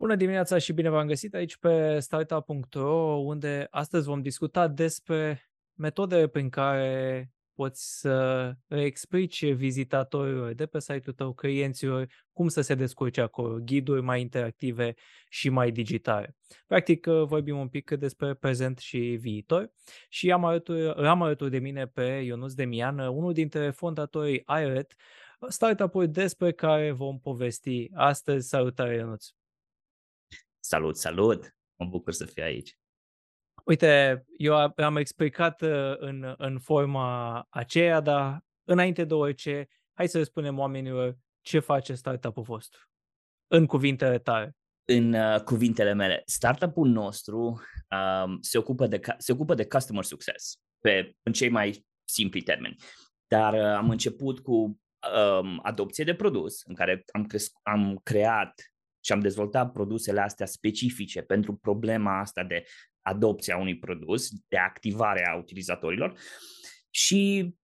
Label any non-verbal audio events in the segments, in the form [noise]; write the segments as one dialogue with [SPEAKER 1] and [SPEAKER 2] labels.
[SPEAKER 1] Bună dimineața și bine v-am găsit aici pe startup.ro, unde astăzi vom discuta despre metodele prin care poți să explici vizitatorilor de pe site-ul tău, clienților, cum să se descurce acolo, ghiduri mai interactive și mai digitale. Practic, vorbim un pic despre prezent și viitor și am alături, am alături de mine pe Ionuț Demian, unul dintre fondatorii iRet, startup-ul despre care vom povesti astăzi. Salutare, Ionuț!
[SPEAKER 2] Salut, salut! Mă bucur să fiu aici.
[SPEAKER 1] Uite, eu am explicat uh, în, în forma aceea, dar înainte de orice, hai să le spunem oamenilor ce face startup-ul vostru. În cuvintele tale.
[SPEAKER 2] În uh, cuvintele mele, startup-ul nostru um, se, ocupă de, se ocupă de customer success, pe, în cei mai simpli termeni. Dar uh, am început cu um, adopție de produs, în care am, cresc- am creat și am dezvoltat produsele astea specifice pentru problema asta de adopția unui produs, de activare a utilizatorilor și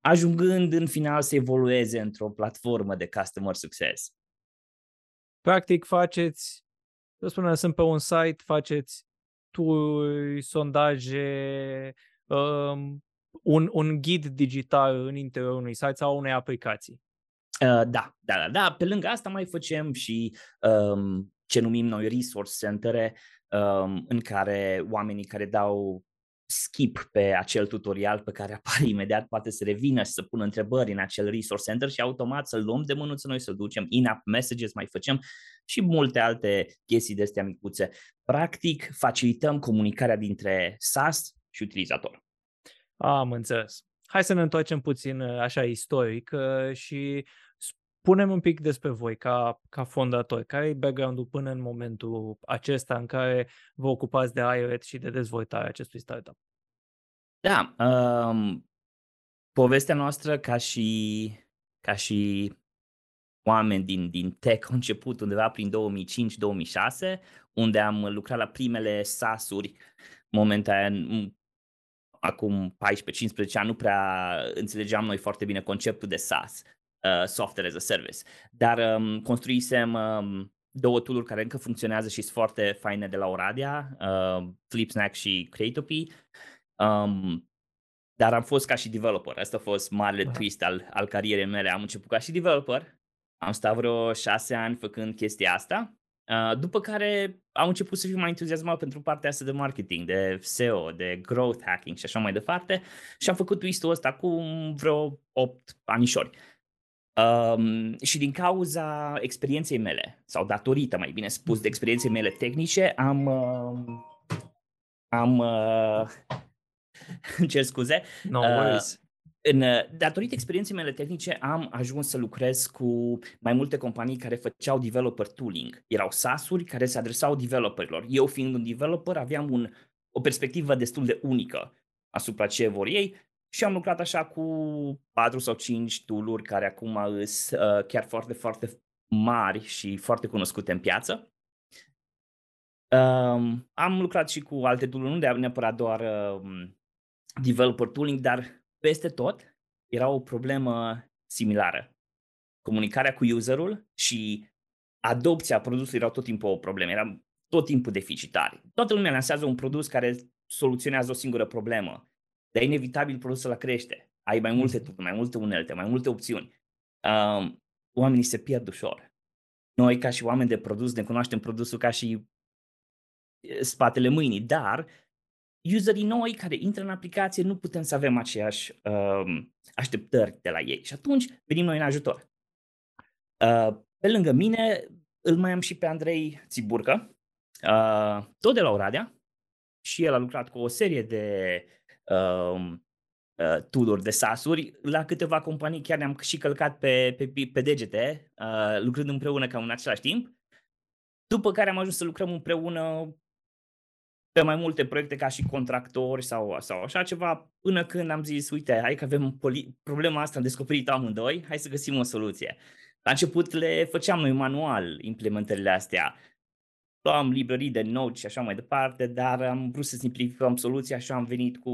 [SPEAKER 2] ajungând în final să evolueze într-o platformă de customer success.
[SPEAKER 1] Practic faceți, să spunem, sunt pe un site, faceți tour sondaje, um, un, un ghid digital în interiorul unui site sau unei aplicații.
[SPEAKER 2] Uh, da, da, da, da. Pe lângă asta mai facem și um, ce numim noi resource centere, um, în care oamenii care dau skip pe acel tutorial pe care apare [laughs] imediat poate să revină și să pună întrebări în acel resource center și automat să-l luăm de mânuță noi, să-l ducem in-app messages, mai facem și multe alte chestii de astea micuțe. Practic, facilităm comunicarea dintre SaaS și utilizator.
[SPEAKER 1] Am înțeles. Hai să ne întoarcem puțin așa istoric și Punem un pic despre voi ca, ca fondatori. Care e background-ul până în momentul acesta în care vă ocupați de iOS și de dezvoltarea acestui startup?
[SPEAKER 2] Da, um, povestea noastră ca și, ca și oameni din, din tech a început undeva prin 2005-2006, unde am lucrat la primele SaaS-uri. Momentan, acum 14-15 ani, nu prea înțelegeam noi foarte bine conceptul de SaaS uh, software as a service. Dar um, construisem um, două tool care încă funcționează și sunt foarte faine de la Oradea, uh, Flipsnack și Creatopy. Um, dar am fost ca și developer. Asta a fost marele twist al, al carierei mele. Am început ca și developer. Am stat vreo șase ani făcând chestia asta. Uh, după care am început să fiu mai entuziasmat pentru partea asta de marketing, de SEO, de growth hacking și așa mai departe. Și am făcut twist-ul ăsta acum vreo 8 anișori. Um, și din cauza experienței mele, sau datorită, mai bine spus, de experienței mele tehnice, am. Uh, am. Uh, [laughs] cer scuze.
[SPEAKER 1] No uh,
[SPEAKER 2] în, datorită experienței mele tehnice, am ajuns să lucrez cu mai multe companii care făceau developer tooling. Erau SaaS-uri care se adresau developerilor. Eu, fiind un developer, aveam un, o perspectivă destul de unică asupra ce vor ei și am lucrat așa cu 4 sau 5 tool care acum sunt uh, chiar foarte, foarte mari și foarte cunoscute în piață. Um, am lucrat și cu alte tool nu neapărat doar uh, developer tooling, dar peste tot era o problemă similară. Comunicarea cu userul și adopția produsului erau tot timpul o problemă, era tot timpul deficitari. Toată lumea lansează un produs care soluționează o singură problemă dar e inevitabil produsul la crește. Ai mai multe mm. mai multe unelte, mai multe opțiuni. Um, oamenii se pierd ușor. Noi, ca și oameni de produs, ne cunoaștem produsul ca și spatele mâinii, dar userii noi care intră în aplicație nu putem să avem aceeași um, așteptări de la ei. Și atunci venim noi în ajutor. Uh, pe lângă mine îl mai am și pe Andrei Țiburcă, uh, tot de la Oradea, și el a lucrat cu o serie de uh, uh, tool de SaaS-uri. La câteva companii chiar ne-am și călcat pe, pe, pe degete, uh, lucrând împreună cam în același timp. După care am ajuns să lucrăm împreună pe mai multe proiecte ca și contractori sau, sau așa ceva, până când am zis, uite, hai că avem poli- problema asta, am descoperit amândoi, hai să găsim o soluție. La început le făceam noi manual implementările astea luam librării de Node și așa mai departe, dar am vrut să simplificăm soluția și am venit cu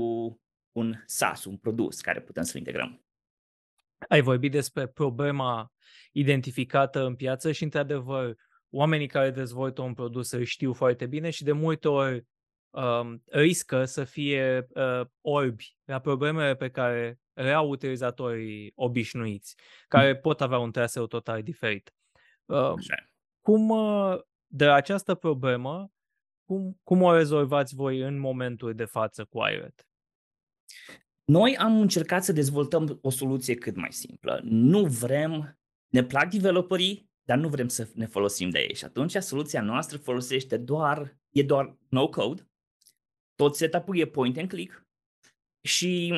[SPEAKER 2] un SaaS, un produs care putem să-l integrăm.
[SPEAKER 1] Ai vorbit despre problema identificată în piață și, într-adevăr, oamenii care dezvoltă un produs îl știu foarte bine și de multe ori um, riscă să fie uh, orbi la problemele pe care le au utilizatorii obișnuiți, care mm. pot avea un traseu total diferit. Uh, cum, uh, de această problemă, cum, cum o rezolvați voi în momentul de față cu iRet?
[SPEAKER 2] Noi am încercat să dezvoltăm o soluție cât mai simplă. Nu vrem, ne plac developerii, dar nu vrem să ne folosim de ei. Și atunci soluția noastră folosește doar, e doar no code, tot setup-ul e point and click și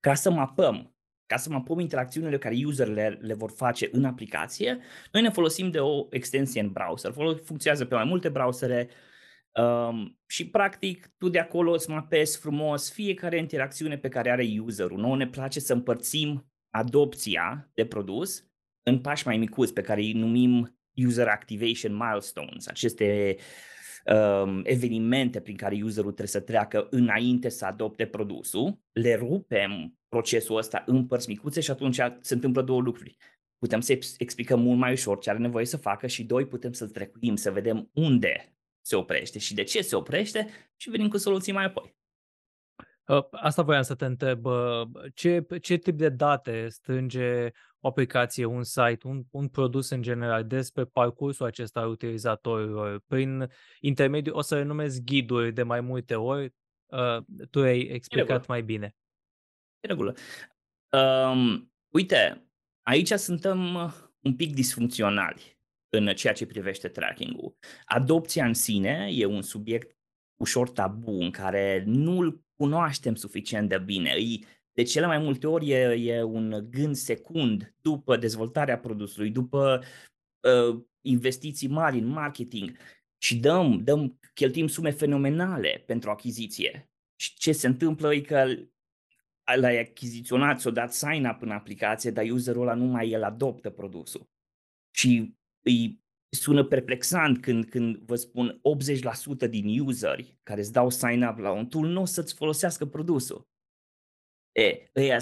[SPEAKER 2] ca să mapăm, ca să mapăm interacțiunile care userele le vor face în aplicație, noi ne folosim de o extensie în browser. Funcționează pe mai multe browsere um, și practic tu de acolo îți mapezi frumos fiecare interacțiune pe care are userul. Noi ne place să împărțim adopția de produs în pași mai micuți pe care îi numim user activation milestones, aceste um, evenimente prin care userul trebuie să treacă înainte să adopte produsul, le rupem procesul ăsta în părți micuțe și atunci se întâmplă două lucruri. Putem să explicăm mult mai ușor ce are nevoie să facă și doi, putem să-l trecuim, să vedem unde se oprește și de ce se oprește și venim cu soluții mai apoi.
[SPEAKER 1] Ă, asta voiam să te întreb. Ce, ce tip de date strânge o aplicație, un site, un, un produs în general despre parcursul acesta al utilizatorilor? Prin intermediul, o să le numesc ghiduri de mai multe ori, uh, tu ai explicat mai bine.
[SPEAKER 2] E regulă. Um, uite, aici suntem un pic disfuncționali în ceea ce privește tracking-ul. Adopția în sine e un subiect ușor tabu în care nu-l cunoaștem suficient de bine. De cele mai multe ori e, e un gând secund după dezvoltarea produsului, după uh, investiții mari în marketing și dăm, dăm, cheltuim sume fenomenale pentru achiziție. Și ce se întâmplă e că l-ai achiziționat, s-o dat sign-up în aplicație, dar userul ăla nu mai el adoptă produsul. Și îi sună perplexant când, când vă spun 80% din useri care îți dau sign-up la un tool nu o să-ți folosească produsul. E, ăia,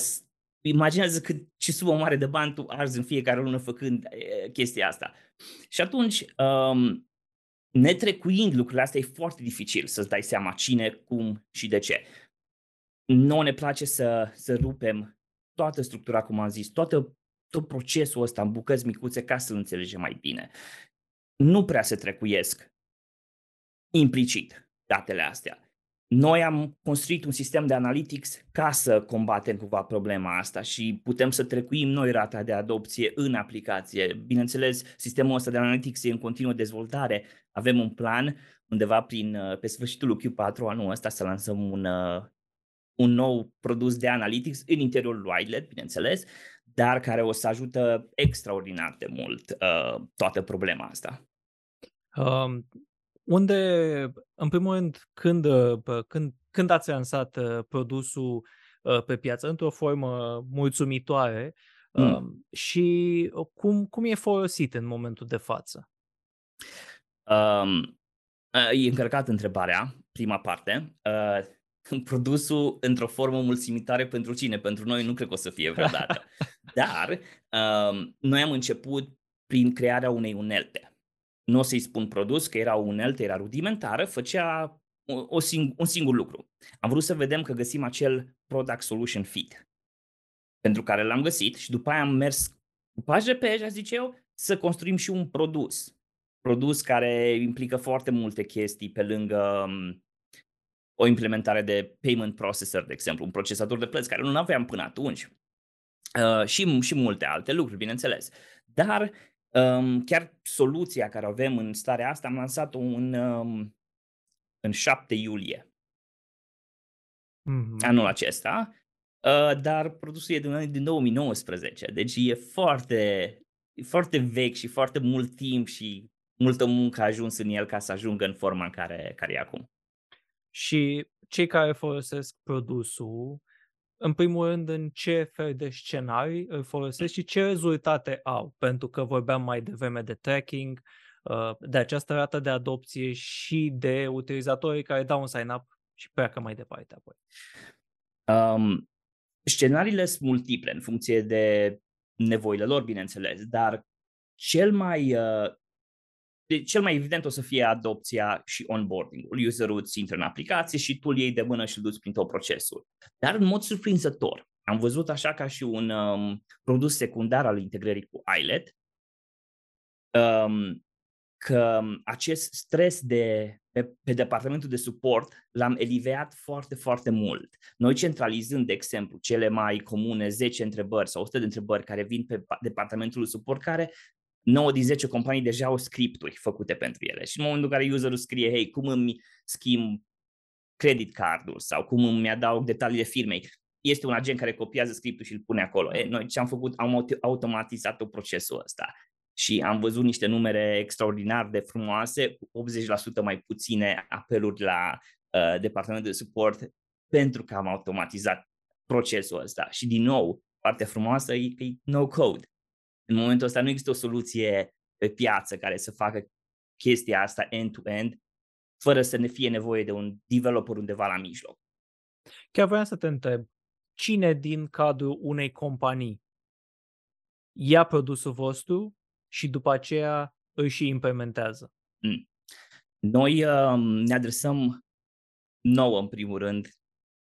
[SPEAKER 2] imaginează cât, ce sumă mare de bani tu arzi în fiecare lună făcând e, chestia asta. Și atunci, um, netrecuind lucrurile astea, e foarte dificil să-ți dai seama cine, cum și de ce. Nu ne place să, să rupem toată structura, cum am zis, toată, tot procesul ăsta în bucăți micuțe ca să înțelegem mai bine nu prea se trecuiesc implicit datele astea. Noi am construit un sistem de analytics ca să combatem cumva problema asta și putem să trecuim noi rata de adopție în aplicație. Bineînțeles, sistemul ăsta de analytics e în continuă dezvoltare. Avem un plan undeva prin, pe sfârșitul lui Q4 anul ăsta să lansăm un, un nou produs de analytics în interiorul Widelet, bineînțeles, dar care o să ajută extraordinar de mult uh, toată problema asta.
[SPEAKER 1] Uh, unde, în primul rând, când, când, când ați lansat uh, produsul uh, pe piață într-o formă mulțumitoare mm. uh, și cum, cum e folosit în momentul de față?
[SPEAKER 2] Um, e încărcat întrebarea, prima parte. Uh, [laughs] produsul într-o formă mulțumitoare pentru cine? Pentru noi nu cred că o să fie vreodată. [laughs] Dar um, noi am început prin crearea unei unelte nu o să-i spun produs, că era o unelte, era rudimentară, făcea o, o sing- un singur lucru. Am vrut să vedem că găsim acel product solution fit pentru care l-am găsit și după aia am mers cu pași repede, zice eu, să construim și un produs. Produs care implică foarte multe chestii pe lângă um, o implementare de payment processor, de exemplu, un procesator de plăți care nu aveam până atunci. Uh, și, și multe alte lucruri, bineînțeles. Dar Um, chiar soluția care o avem în starea asta am lansat-o în, um, în 7 iulie mm-hmm. anul acesta, uh, dar produsul e din, din 2019, deci e foarte, e foarte vechi și foarte mult timp și multă muncă a ajuns în el ca să ajungă în forma în care, care e acum.
[SPEAKER 1] Și cei care folosesc produsul în primul rând, în ce fel de scenarii îl folosesc și ce rezultate au, pentru că vorbeam mai devreme de tracking, uh, de această rată de adopție și de utilizatorii care dau un sign-up și pleacă mai departe apoi.
[SPEAKER 2] Um, scenariile sunt multiple în funcție de nevoile lor, bineînțeles, dar cel mai uh, de, cel mai evident o să fie adopția și onboarding-ul. Userul îți intră în aplicație și tu îl iei de mână și îl duci prin tot procesul. Dar în mod surprinzător, am văzut așa ca și un um, produs secundar al integrării cu iLet, um, că acest stres de, pe, pe departamentul de suport l-am eliveat foarte, foarte mult. Noi centralizând, de exemplu, cele mai comune 10 întrebări sau 100 de întrebări care vin pe departamentul de suport, care 9 din 10 companii deja au scripturi făcute pentru ele. Și în momentul în care userul scrie, hei, cum îmi schimb credit cardul sau cum îmi adaug detaliile firmei, este un agent care copiază scriptul și îl pune acolo. E, noi ce am făcut, am automatizat procesul ăsta și am văzut niște numere extraordinar de frumoase, cu 80% mai puține apeluri la uh, departamentul de suport, pentru că am automatizat procesul ăsta. Și din nou, partea frumoasă e că e no code. În momentul ăsta nu există o soluție pe piață care să facă chestia asta end-to-end, fără să ne fie nevoie de un developer undeva la mijloc.
[SPEAKER 1] Chiar vreau să te întreb, cine din cadrul unei companii ia produsul vostru și după aceea îl și implementează? Mm.
[SPEAKER 2] Noi uh, ne adresăm nouă, în primul rând,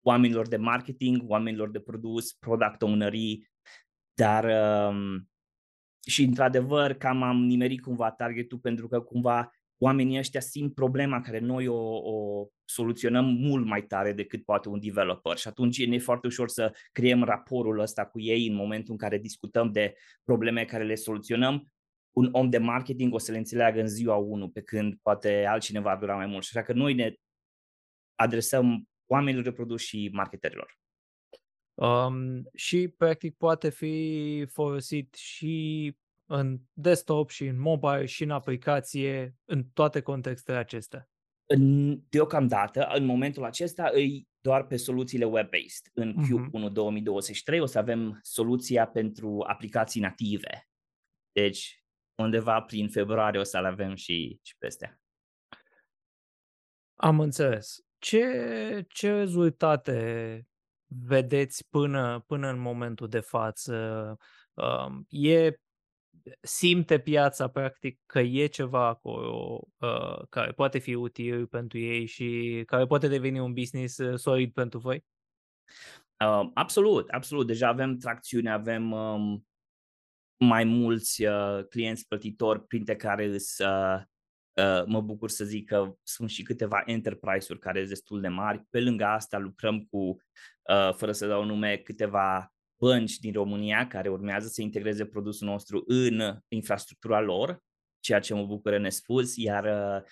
[SPEAKER 2] oamenilor de marketing, oamenilor de produs, product ownerii, dar uh, și într-adevăr cam am nimerit cumva targetul pentru că cumva oamenii ăștia simt problema care noi o, o soluționăm mult mai tare decât poate un developer și atunci e foarte ușor să creăm raportul ăsta cu ei în momentul în care discutăm de probleme care le soluționăm. Un om de marketing o să le înțeleagă în ziua 1, pe când poate altcineva dura mai mult. Și așa că noi ne adresăm oamenilor de produs și marketerilor.
[SPEAKER 1] Um, și practic poate fi folosit și în desktop și în mobile și în aplicație, în toate contextele acestea.
[SPEAKER 2] În, deocamdată, în momentul acesta, îi doar pe soluțiile web-based. În Q1 uh-huh. 2023 o să avem soluția pentru aplicații native. Deci, undeva prin februarie o să-l avem și, și peste.
[SPEAKER 1] Am înțeles. Ce, ce rezultate vedeți până, până în momentul de față? Um, e simte piața practic că e ceva acolo uh, care poate fi util pentru ei și care poate deveni un business uh, solid pentru voi?
[SPEAKER 2] Uh, absolut, absolut. Deja avem tracțiune, avem um, mai mulți uh, clienți plătitori, printre care îs, uh, uh, mă bucur să zic că sunt și câteva enterprise-uri care sunt destul de mari. Pe lângă asta lucrăm cu, uh, fără să dau nume, câteva bănci din România care urmează să integreze produsul nostru în infrastructura lor, ceea ce mă bucură nespus, iar uh,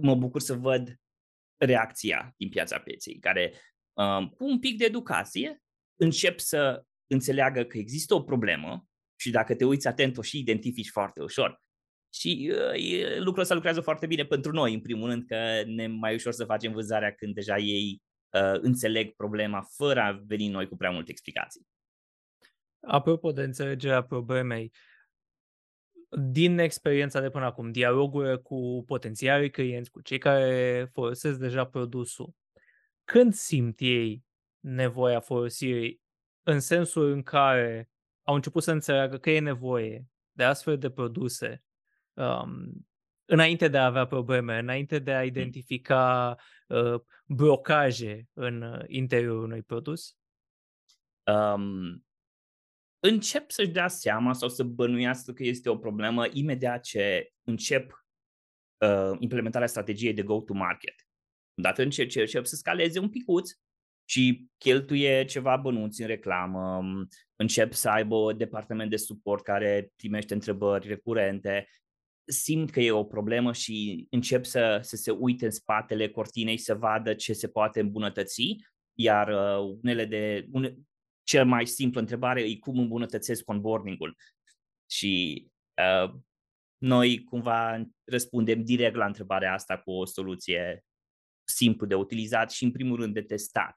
[SPEAKER 2] mă bucur să văd reacția din piața pieței, care um, cu un pic de educație încep să înțeleagă că există o problemă și dacă te uiți atent o și identifici foarte ușor. Și uh, lucrul ăsta lucrează foarte bine pentru noi, în primul rând, că ne mai ușor să facem vânzarea când deja ei uh, înțeleg problema fără a veni noi cu prea multe explicații.
[SPEAKER 1] Apropo de înțelegerea problemei, din experiența de până acum, dialogul cu potențialii clienți, cu cei care folosesc deja produsul, când simt ei nevoia folosirii în sensul în care au început să înțeleagă că e nevoie de astfel de produse um, înainte de a avea probleme, înainte de a mm. identifica uh, blocaje în uh, interiorul unui produs?
[SPEAKER 2] Um, încep să-și dea seama sau să bănuiască că este o problemă imediat ce încep uh, implementarea strategiei de go-to-market. Odată încep, ce încep să scaleze un picuț și cheltuie ceva bănuți în reclamă, încep să aibă un departament de suport care primește întrebări recurente simt că e o problemă și încep să, să se uite în spatele cortinei să vadă ce se poate îmbunătăți, iar uh, unele de, une, cea mai simplă întrebare e cum îmbunătățesc onboarding-ul. Și uh, noi cumva răspundem direct la întrebarea asta cu o soluție simplu de utilizat și în primul rând de testat.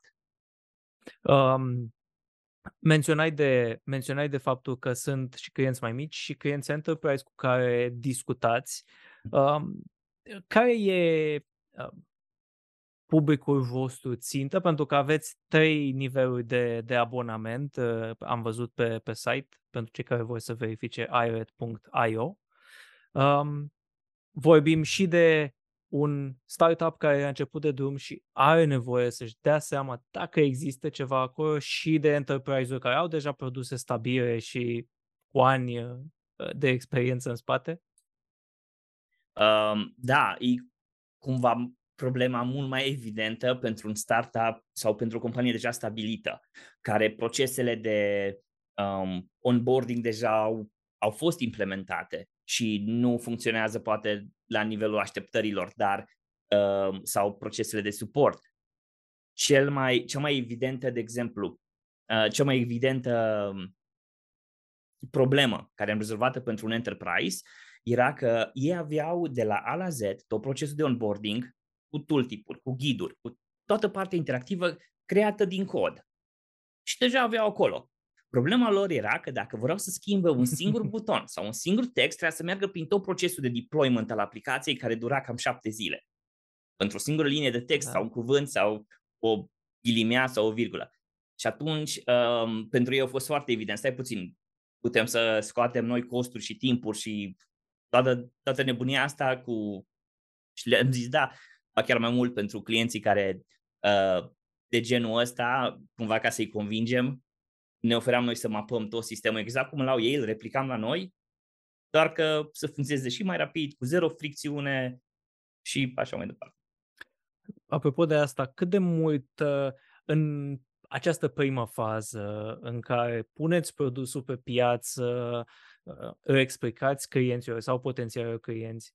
[SPEAKER 1] Um, Menționai de, menționai de faptul că sunt și clienți mai mici și clienți enterprise cu care discutați. Um, care e um, publicul vostru țintă? Pentru că aveți trei niveluri de, de abonament, uh, am văzut pe, pe site, pentru cei care vor să verifice iret.io. Um, vorbim și de un startup care a început de drum și are nevoie să-și dea seama dacă există ceva acolo și de enterprise-uri care au deja produse stabile și cu ani uh, de experiență în spate?
[SPEAKER 2] Um, da, e cumva problema mult mai evidentă pentru un startup sau pentru o companie deja stabilită, care procesele de um, onboarding deja au, au fost implementate și nu funcționează poate la nivelul așteptărilor, dar uh, sau procesele de suport. Cel mai, cea mai evidentă, de exemplu, uh, cea mai evidentă um, problemă care am rezolvat pentru un enterprise era că ei aveau de la A la Z tot procesul de onboarding cu tooltip-uri, cu ghiduri, cu toată partea interactivă creată din cod. Și deja aveau acolo. Problema lor era că dacă vreau să schimbe un [laughs] singur buton sau un singur text, trebuia să meargă prin tot procesul de deployment al aplicației care dura cam șapte zile. Pentru o singură linie de text da. sau un cuvânt sau o ghilimea sau o virgulă. Și atunci, um, pentru ei a fost foarte evident, stai puțin, putem să scoatem noi costuri și timpuri și toată, toată nebunia asta cu... Și le-am zis, da, chiar mai mult pentru clienții care uh, de genul ăsta, cumva ca să-i convingem, ne ofeream noi să mapăm tot sistemul exact cum l-au ei, îl replicam la noi, doar că să funcționeze și mai rapid, cu zero fricțiune și așa mai departe.
[SPEAKER 1] Apropo de asta, cât de mult uh, în această primă fază în care puneți produsul pe piață, uh, îl explicați clienților sau potențialilor clienți,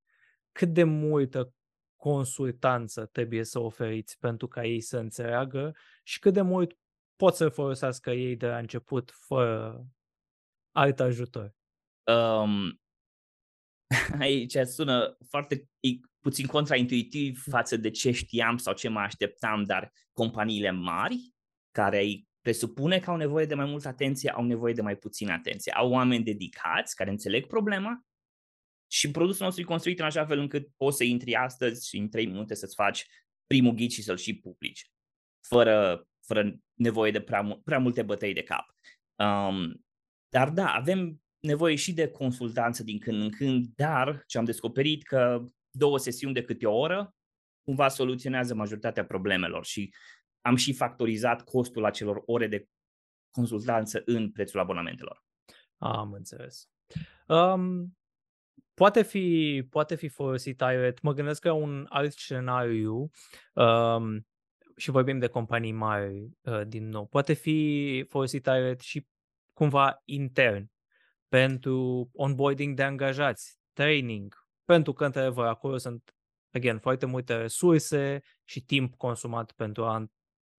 [SPEAKER 1] cât de multă consultanță trebuie să oferiți pentru ca ei să înțeleagă și cât de mult pot să folosească ei de la început fără alt ajutor? Um, [laughs]
[SPEAKER 2] aici sună foarte e puțin contraintuitiv față de ce știam sau ce mă așteptam, dar companiile mari care îi presupune că au nevoie de mai multă atenție, au nevoie de mai puțină atenție. Au oameni dedicați care înțeleg problema și produsul nostru e construit în așa fel încât poți să intri astăzi și în 3 minute să-ți faci primul ghid și să-l și publici, fără fără nevoie de prea, prea multe bătăi de cap. Um, dar da, avem nevoie și de consultanță din când în când, dar ce am descoperit că două sesiuni de câte o oră cumva soluționează majoritatea problemelor și am și factorizat costul acelor ore de consultanță în prețul abonamentelor.
[SPEAKER 1] Am înțeles. Um, poate, fi, poate fi folosit iRed. Mă gândesc că un alt scenariu um, și vorbim de companii mari uh, din nou, poate fi folosit direct și cumva intern pentru onboarding de angajați, training, pentru că într-adevăr acolo sunt, again, foarte multe resurse și timp consumat pentru a,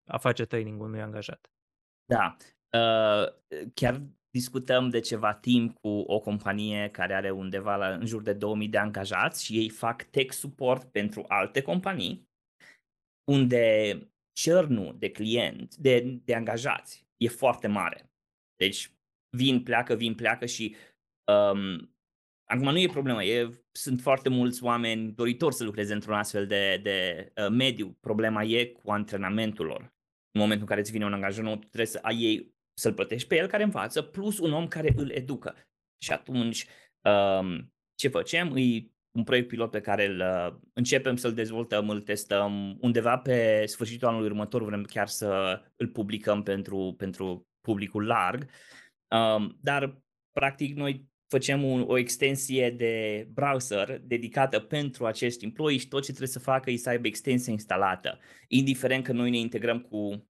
[SPEAKER 1] a face training unui angajat.
[SPEAKER 2] Da, uh, chiar discutăm de ceva timp cu o companie care are undeva la, în jur de 2000 de angajați și ei fac tech support pentru alte companii unde churn de client, de, de angajați, e foarte mare. Deci vin, pleacă, vin, pleacă și um, acum nu e problemă, e, sunt foarte mulți oameni doritori să lucreze într-un astfel de, de uh, mediu. Problema e cu antrenamentul lor. În momentul în care îți vine un angajat nou, trebuie să ai ei, să-l plătești pe el care învață, plus un om care îl educă. Și atunci, um, ce facem? Îi un proiect pilot pe care îl uh, începem să-l dezvoltăm, îl testăm undeva pe sfârșitul anului următor, vrem chiar să îl publicăm pentru, pentru publicul larg, um, dar practic noi facem un, o extensie de browser dedicată pentru acești employee și tot ce trebuie să facă e să aibă extensia instalată, indiferent că noi ne integrăm cu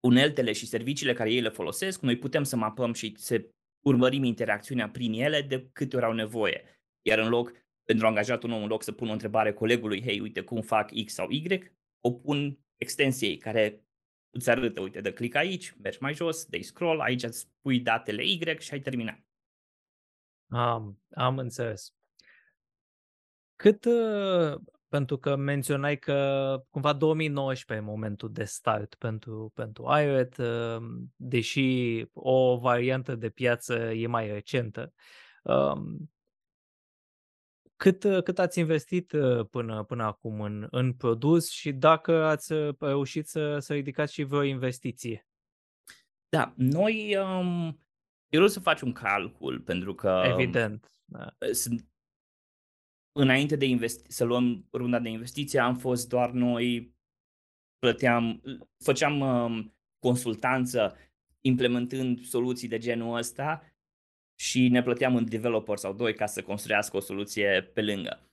[SPEAKER 2] uneltele și serviciile care ei le folosesc, noi putem să mapăm și să urmărim interacțiunea prin ele de câte ori au nevoie. Iar în loc, pentru angajat un om, în loc să pun o întrebare colegului, hei, uite cum fac X sau Y, o pun extensiei care îți arătă, uite, de click aici, mergi mai jos, de scroll, aici îți pui datele Y și ai terminat.
[SPEAKER 1] Am, am înțeles. Cât, uh, pentru că menționai că cumva 2019 e momentul de start pentru, pentru iRed, uh, deși o variantă de piață e mai recentă. Um, cât, uh, cât ați investit uh, până, până acum în, în produs și dacă ați uh, reușit să, să ridicați și vreo investiție?
[SPEAKER 2] Da, noi um, eu vreau să faci un calcul pentru că
[SPEAKER 1] Evident. Da.
[SPEAKER 2] sunt înainte de investi- să luăm runda de investiție, am fost doar noi, plăteam, făceam um, consultanță implementând soluții de genul ăsta și ne plăteam un developer sau doi ca să construiască o soluție pe lângă.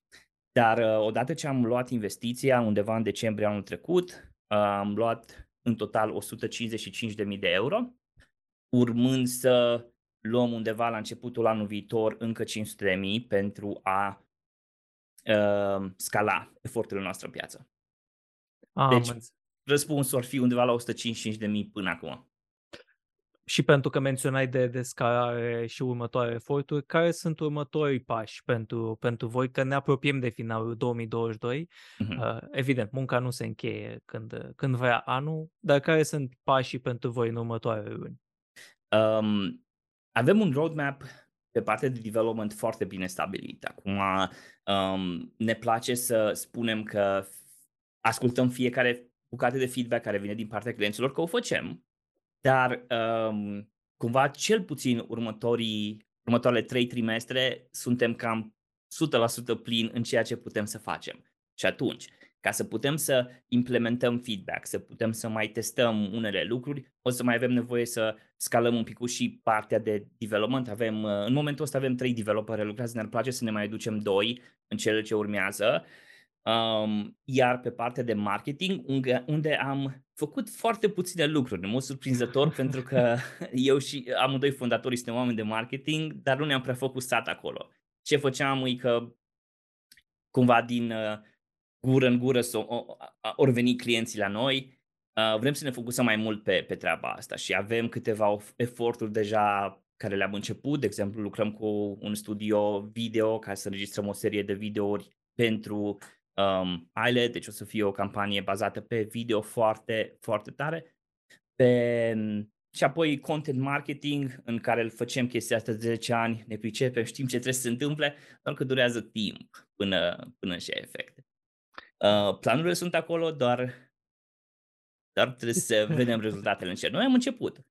[SPEAKER 2] Dar uh, odată ce am luat investiția, undeva în decembrie anul trecut, uh, am luat în total 155.000 de euro, urmând să luăm undeva la începutul anului viitor încă 500.000 pentru a uh, scala eforturile noastre în piață.
[SPEAKER 1] Ah,
[SPEAKER 2] deci,
[SPEAKER 1] am
[SPEAKER 2] răspunsul ar fi undeva la 155.000 până acum.
[SPEAKER 1] Și pentru că menționai de, de scalare și următoare eforturi, care sunt următorii pași pentru, pentru voi? Că ne apropiem de finalul 2022. Uh-huh. Uh, evident, munca nu se încheie când, când vrea anul, dar care sunt pașii pentru voi în următoarele luni?
[SPEAKER 2] Um, avem un roadmap pe partea de development foarte bine stabilit. Acum um, ne place să spunem că ascultăm fiecare bucată de feedback care vine din partea clienților, că o facem, dar um, cumva cel puțin următorii, următoarele trei trimestre suntem cam 100% plin în ceea ce putem să facem. Și atunci, ca să putem să implementăm feedback, să putem să mai testăm unele lucruri, o să mai avem nevoie să scalăm un pic și partea de development. Avem, uh, în momentul ăsta avem trei developeri lucrează, ne-ar place să ne mai aducem doi în cele ce urmează. Um, iar pe partea de marketing, unde, unde am făcut foarte puține lucruri, în mod surprinzător, pentru că [laughs] eu și amândoi fondatorii suntem oameni de marketing, dar nu ne-am prea focusat acolo. Ce făceam e că cumva din uh, gură în gură să ori veni clienții la noi, uh, vrem să ne focusăm mai mult pe, pe treaba asta și avem câteva eforturi deja care le-am început, de exemplu lucrăm cu un studio video ca să înregistrăm o serie de videouri pentru um, ILED, deci o să fie o campanie bazată pe video foarte, foarte tare. Pe, și apoi content marketing, în care îl facem chestia asta de 10 ani, ne pricepem, știm ce trebuie să se întâmple, doar că durează timp până, până și ai efecte. Uh, planurile sunt acolo, doar, doar trebuie să [laughs] vedem rezultatele în cer. Noi am început.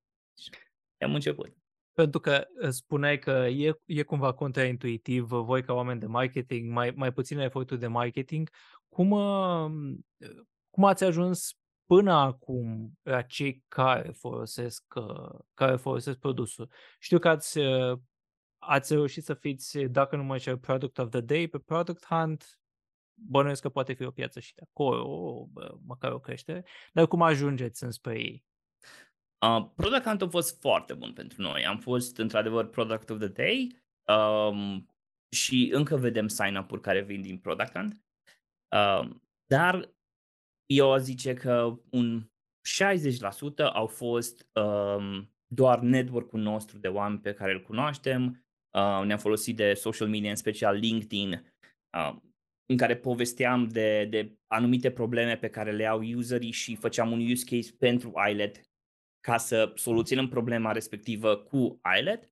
[SPEAKER 2] Am început.
[SPEAKER 1] Pentru că uh, spuneai că e, e cumva contraintuitiv, uh, voi ca oameni de marketing, mai, mai puține eforturi de marketing, cum, uh, cum ați ajuns până acum la cei care folosesc, care folosesc produsul? Știu că ați, ați reușit să fiți, dacă nu mă înșel, Product of the Day pe Product Hunt, bănuiesc că poate fi o piață și de acolo, măcar o creștere, dar cum ajungeți înspre ei?
[SPEAKER 2] Uh, Product Hunt a fost foarte bun pentru noi. Am fost într-adevăr Product of the Day um, și încă vedem sign-up-uri care vin din Product Hunt. Um, dar eu aș zice că un 60% au fost um, doar network-ul nostru de oameni pe care îl cunoaștem. Uh, ne-am folosit de social media, în special LinkedIn, uh, în care povesteam de, de anumite probleme pe care le au userii și făceam un use case pentru iLet ca să soluționăm problema respectivă cu iLet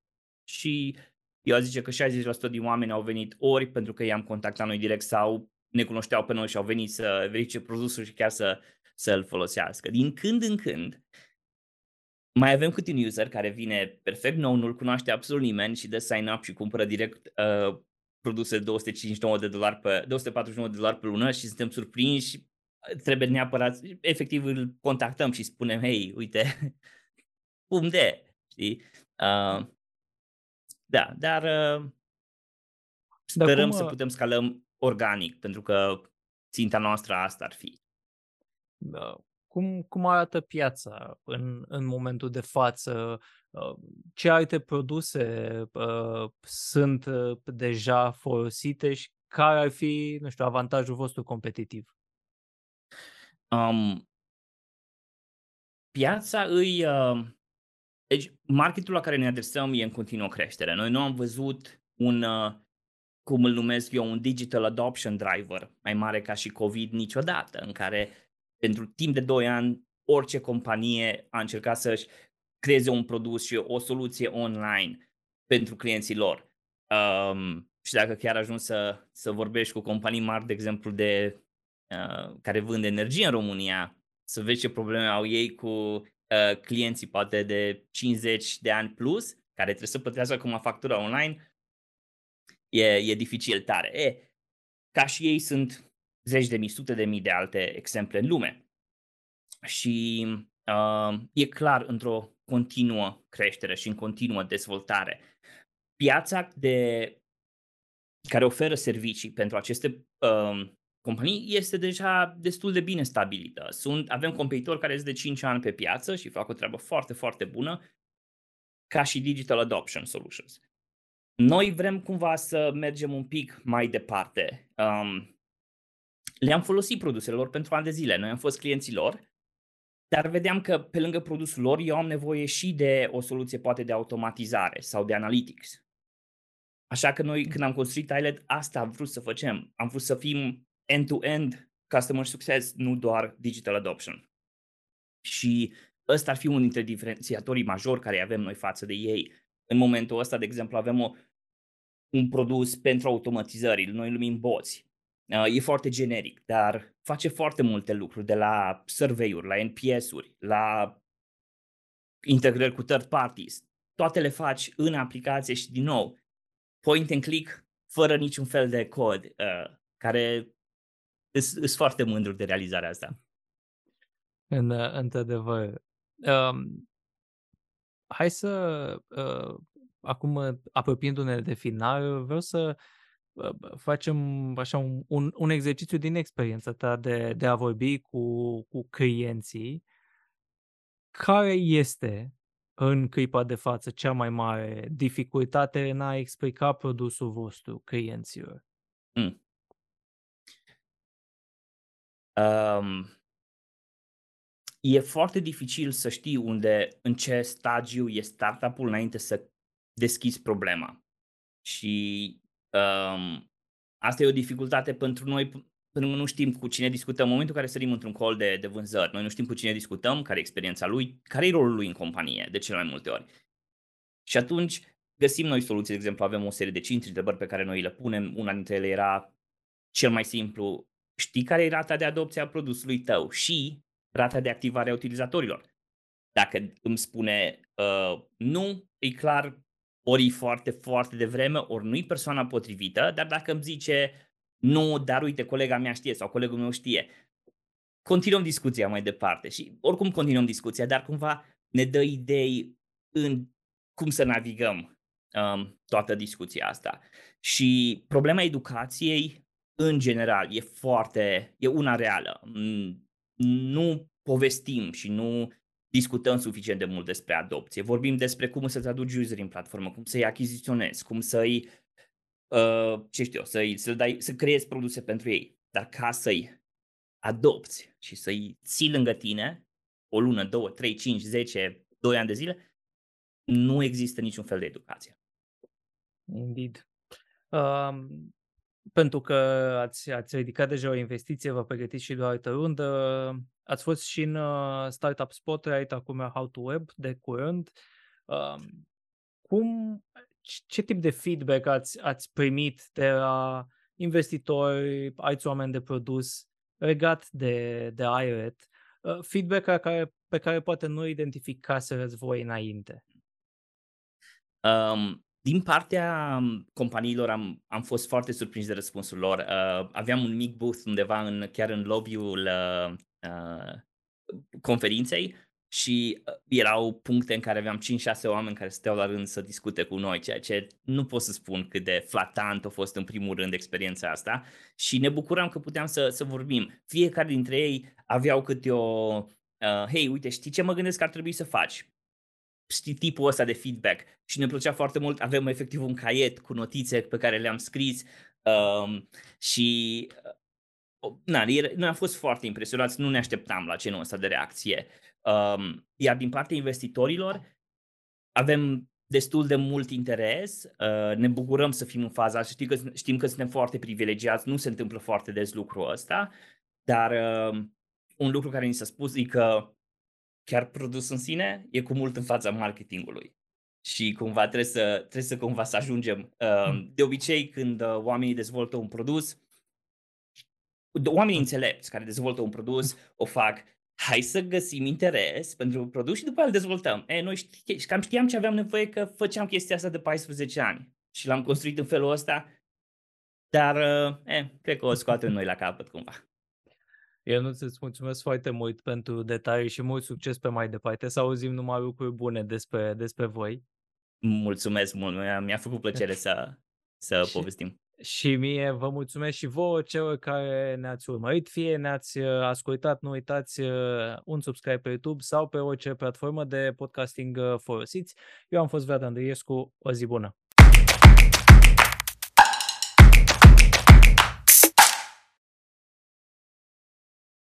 [SPEAKER 2] și eu zice că 60% din oameni au venit ori pentru că i-am contactat noi direct sau ne cunoșteau pe noi și au venit să verifice produsul și chiar să, să-l folosească. Din când în când, mai avem câte un user care vine perfect nou, nu-l cunoaște absolut nimeni și dă sign up și cumpără direct uh, produse 259 de dolari pe, 249 de dolari pe lună și suntem surprinși și trebuie neapărat, efectiv îl contactăm și spunem, hei, uite, [laughs] cum de, știi? Uh, da, dar uh, sperăm cum, să uh putem scalăm organic, pentru că ținta noastră asta ar fi.
[SPEAKER 1] Da. Cum, cum arată piața în, în momentul de față? Uh, ce alte produse uh, sunt uh, deja folosite și care ar fi, nu știu, avantajul vostru competitiv?
[SPEAKER 2] Um, piața îi... Uh, deci, marketul la care ne adresăm e în continuă creștere. Noi nu am văzut un, uh, cum îl numesc eu, un digital adoption driver mai mare ca și COVID niciodată, în care pentru timp de 2 ani orice companie a încercat să-și creeze un produs și o soluție online pentru clienții lor. Um, și dacă chiar ajungi să, să vorbești cu companii mari, de exemplu, de uh, care vând energie în România, să vezi ce probleme au ei cu uh, clienții poate de 50 de ani plus, care trebuie să plătească acum factura online, e, e dificil tare. E, ca și ei sunt zeci de mii, sute de mii de alte exemple în lume. Și uh, e clar într-o continuă creștere și în continuă dezvoltare. Piața de care oferă servicii pentru aceste uh, companii este deja destul de bine stabilită. Sunt, avem competitori care sunt de 5 ani pe piață și fac o treabă foarte, foarte bună, ca și Digital Adoption Solutions. Noi vrem cumva să mergem un pic mai departe. Um, le-am folosit produsele lor pentru ani de zile. Noi am fost clienții lor, dar vedeam că pe lângă produsul lor eu am nevoie și de o soluție poate de automatizare sau de analytics. Așa că noi când am construit iLet, asta am vrut să facem. Am vrut să fim end-to-end customer success, nu doar digital adoption. Și ăsta ar fi unul dintre diferențiatorii majori care avem noi față de ei. În momentul ăsta, de exemplu, avem o, un produs pentru automatizări, noi îl numim boți. Uh, e foarte generic, dar face foarte multe lucruri, de la survey-uri, la NPS-uri, la integrări cu third parties. Toate le faci în aplicație și, din nou, point and click, fără niciun fel de cod, uh, care sunt foarte mândru de realizarea asta.
[SPEAKER 1] În, într-adevăr. Um, hai să, uh, acum apropiindu-ne de final, vreau să uh, facem așa un, un, un exercițiu din experiența ta de, de a vorbi cu, cu clienții. Care este în clipa de față cea mai mare dificultate în a explica produsul vostru clienților? Mm.
[SPEAKER 2] Um, e foarte dificil să știi unde, în ce stagiu e startup-ul înainte să deschizi problema. Și um, asta e o dificultate pentru noi, pentru că nu știm cu cine discutăm. În momentul în care sărim într-un call de, de vânzări, noi nu știm cu cine discutăm, care e experiența lui, care e rolul lui în companie, de cele mai multe ori. Și atunci găsim noi soluții, de exemplu, avem o serie de 5 întrebări pe care noi le punem. Una dintre ele era cel mai simplu, știi care e rata de adopție a produsului tău și rata de activare a utilizatorilor. Dacă îmi spune uh, nu, e clar, ori e foarte, foarte devreme, ori nu e persoana potrivită, dar dacă îmi zice nu, dar uite, colega mea știe sau colegul meu știe, continuăm discuția mai departe și oricum continuăm discuția, dar cumva ne dă idei în cum să navigăm um, toată discuția asta. Și problema educației în general, e foarte, e una reală. Mm, nu povestim și nu discutăm suficient de mult despre adopție. Vorbim despre cum să traduci user în platformă, cum să-i achiziționezi, cum să-i, uh, ce știu eu, să-i, să, dai, să creezi produse pentru ei. Dar ca să-i adopți și să-i ții lângă tine o lună, două, trei, cinci, zece, doi ani de zile, nu există niciun fel de educație.
[SPEAKER 1] Indeed. Um, pentru că ați, ați ridicat deja o investiție, vă pregătiți și de o altă rundă. Ați fost și în uh, Startup Spotlight, acum How to Web, de curând. Uh, cum, ce tip de feedback ați, ați primit de la investitori, alți oameni de produs legat de, de iRet? Uh, feedback care, pe care poate nu identificaseți voi înainte.
[SPEAKER 2] Um, din partea um, companiilor am, am fost foarte surprins de răspunsul lor. Uh, aveam un mic booth undeva în, chiar în lobby-ul uh, uh, conferinței și uh, erau puncte în care aveam 5-6 oameni care stăteau la rând să discute cu noi, ceea ce nu pot să spun cât de flatant a fost în primul rând experiența asta și ne bucuram că puteam să, să vorbim. Fiecare dintre ei aveau câte o, uh, hei, uite, știi ce mă gândesc că ar trebui să faci? Știi, tipul ăsta de feedback și ne plăcea foarte mult. Avem efectiv un caiet cu notițe pe care le-am scris um, și uh, na, noi am fost foarte impresionați, nu ne așteptam la genul ăsta de reacție. Um, iar din partea investitorilor avem destul de mult interes, uh, ne bucurăm să fim în faza asta, știm că, știm că suntem foarte privilegiați, nu se întâmplă foarte des lucrul ăsta, dar uh, un lucru care ni s-a spus e că chiar produs în sine e cu mult în fața marketingului. Și cumva trebuie să, trebuie să cumva să ajungem. Uh, de obicei, când uh, oamenii dezvoltă un produs, oamenii înțelepți care dezvoltă un produs o fac hai să găsim interes pentru produs și după aia îl dezvoltăm. E, noi ști, cam știam ce aveam nevoie că făceam chestia asta de 14 ani și l-am construit în felul ăsta Dar, eh, cred că o scoatem noi la capăt cumva.
[SPEAKER 1] Eu nu îți mulțumesc foarte mult pentru detalii și mult succes pe mai departe. Să auzim numai lucruri bune despre, despre voi.
[SPEAKER 2] Mulțumesc mult, mi-a, mi-a făcut plăcere [laughs] să, să
[SPEAKER 1] și,
[SPEAKER 2] povestim.
[SPEAKER 1] Și mie vă mulțumesc și vouă celor care ne-ați urmărit, fie ne-ați uh, ascultat, nu uitați uh, un subscribe pe YouTube sau pe orice platformă de podcasting uh, folosiți. Eu am fost Vlad Andriescu, o zi bună!